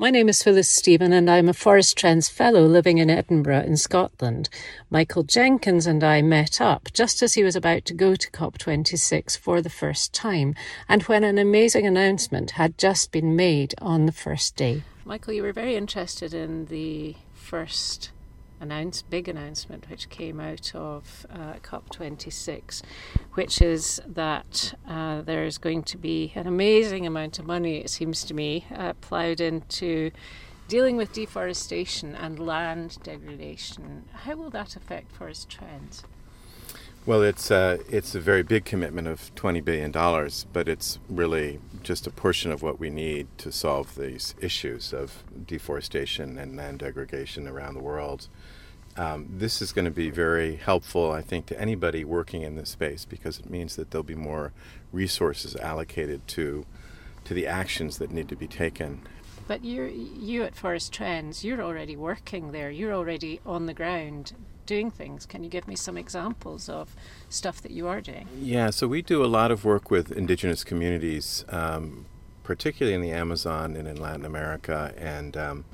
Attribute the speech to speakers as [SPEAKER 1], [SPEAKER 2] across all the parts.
[SPEAKER 1] My name is Phyllis Stephen, and I'm a Forest Trends Fellow living in Edinburgh, in Scotland. Michael Jenkins and I met up just as he was about to go to COP26 for the first time, and when an amazing announcement had just been made on the first day. Michael, you were very interested in the first announce, big announcement which came out of uh, COP26, which is that uh, there is going to be an amazing amount of money, it seems to me, uh, ploughed into dealing with deforestation and land degradation. How will that affect forest trends?
[SPEAKER 2] Well, it's uh, it's a very big commitment of twenty billion dollars, but it's really just a portion of what we need to solve these issues of deforestation and land degradation around the world. Um, this is going to be very helpful, I think, to anybody working in this space because it means that there'll be more resources allocated to to the actions that need to be taken.
[SPEAKER 1] But you you at Forest Trends, you're already working there. You're already on the ground doing things. Can you give me some examples of stuff that you are doing?
[SPEAKER 2] Yeah, so we do a lot of work with indigenous communities, um, particularly in the Amazon and in Latin America. And um,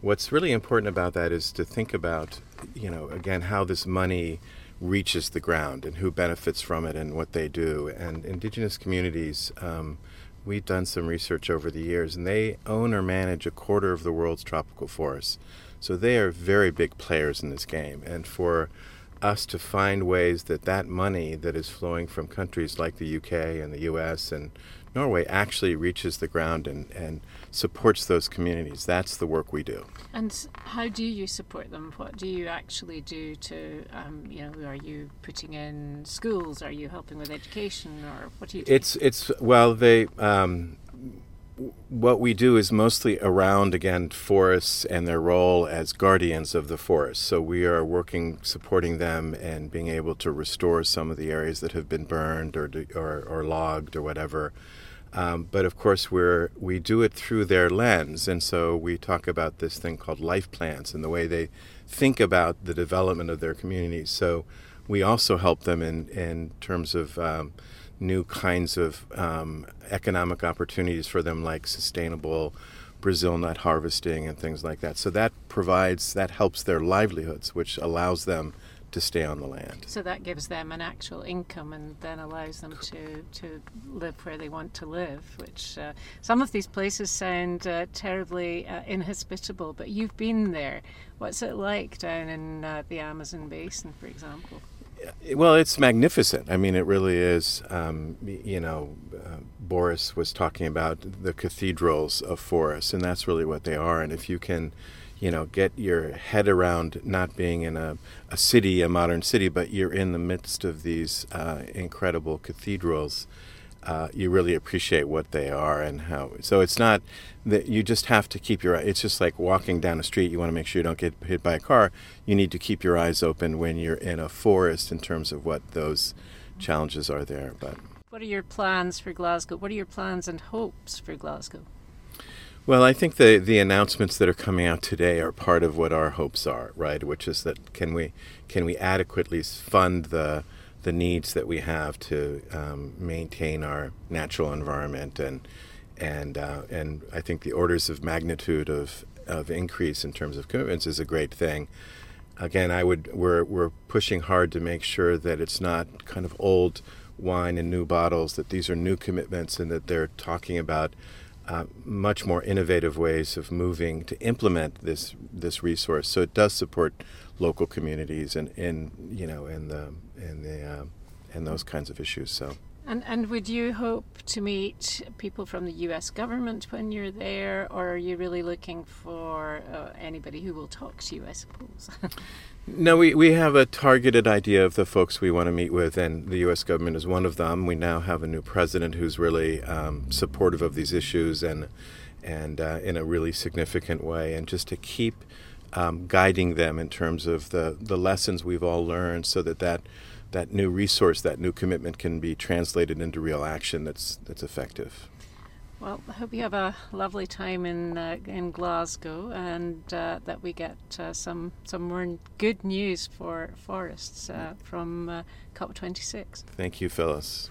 [SPEAKER 2] what's really important about that is to think about, you know, again, how this money reaches the ground and who benefits from it and what they do. And indigenous communities, um, we've done some research over the years, and they own or manage a quarter of the world's tropical forests. So they are very big players in this game. And for us to find ways that that money that is flowing from countries like the UK and the US and Norway actually reaches the ground and, and supports those communities. That's the work we do.
[SPEAKER 1] And how do you support them? What do you actually do to, um, you know, are you putting in schools? Are you helping with education, or what do you? Do?
[SPEAKER 2] It's it's well they. Um, what we do is mostly around again forests and their role as guardians of the forest. So we are working, supporting them, and being able to restore some of the areas that have been burned or or, or logged or whatever. Um, but of course, we're we do it through their lens, and so we talk about this thing called life plans and the way they think about the development of their communities. So we also help them in in terms of um, new kinds of um, economic opportunities for them, like sustainable Brazil nut harvesting and things like that. So that provides, that helps their livelihoods, which allows them to stay on the land.
[SPEAKER 1] So that gives them an actual income and then allows them to, to live where they want to live, which uh, some of these places sound uh, terribly uh, inhospitable, but you've been there. What's it like down in uh, the Amazon basin, for example?
[SPEAKER 2] Well, it's magnificent. I mean, it really is. Um, you know, uh, Boris was talking about the cathedrals of forests, and that's really what they are. And if you can, you know, get your head around not being in a, a city, a modern city, but you're in the midst of these uh, incredible cathedrals, uh, you really appreciate what they are and how. So it's not that you just have to keep your. It's just like walking down a street. You want to make sure you don't get hit by a car. You need to keep your eyes open when you're in a forest in terms of what those challenges are there. But
[SPEAKER 1] what are your plans for Glasgow? What are your plans and hopes for Glasgow?
[SPEAKER 2] Well, I think the the announcements that are coming out today are part of what our hopes are, right? Which is that can we can we adequately fund the the needs that we have to um, maintain our natural environment and and uh, and I think the orders of magnitude of of increase in terms of commitments is a great thing. Again, I would we're we're pushing hard to make sure that it's not kind of old wine in new bottles. That these are new commitments and that they're talking about uh, much more innovative ways of moving to implement this this resource. So it does support local communities and in you know in the in the uh, and those kinds of issues. So.
[SPEAKER 1] And and would you hope to meet people from the U.S. government when you're there, or are you really looking for uh, anybody who will talk to you? I suppose.
[SPEAKER 2] no, we we have a targeted idea of the folks we want to meet with, and the U.S. government is one of them. We now have a new president who's really um, supportive of these issues and and uh, in a really significant way, and just to keep um, guiding them in terms of the, the lessons we've all learned so that, that that new resource, that new commitment can be translated into real action that's, that's effective.
[SPEAKER 1] Well, I hope you have a lovely time in uh, in Glasgow, and uh, that we get uh, some some more good news for forests uh, from uh, COP26.
[SPEAKER 2] Thank you, Phyllis.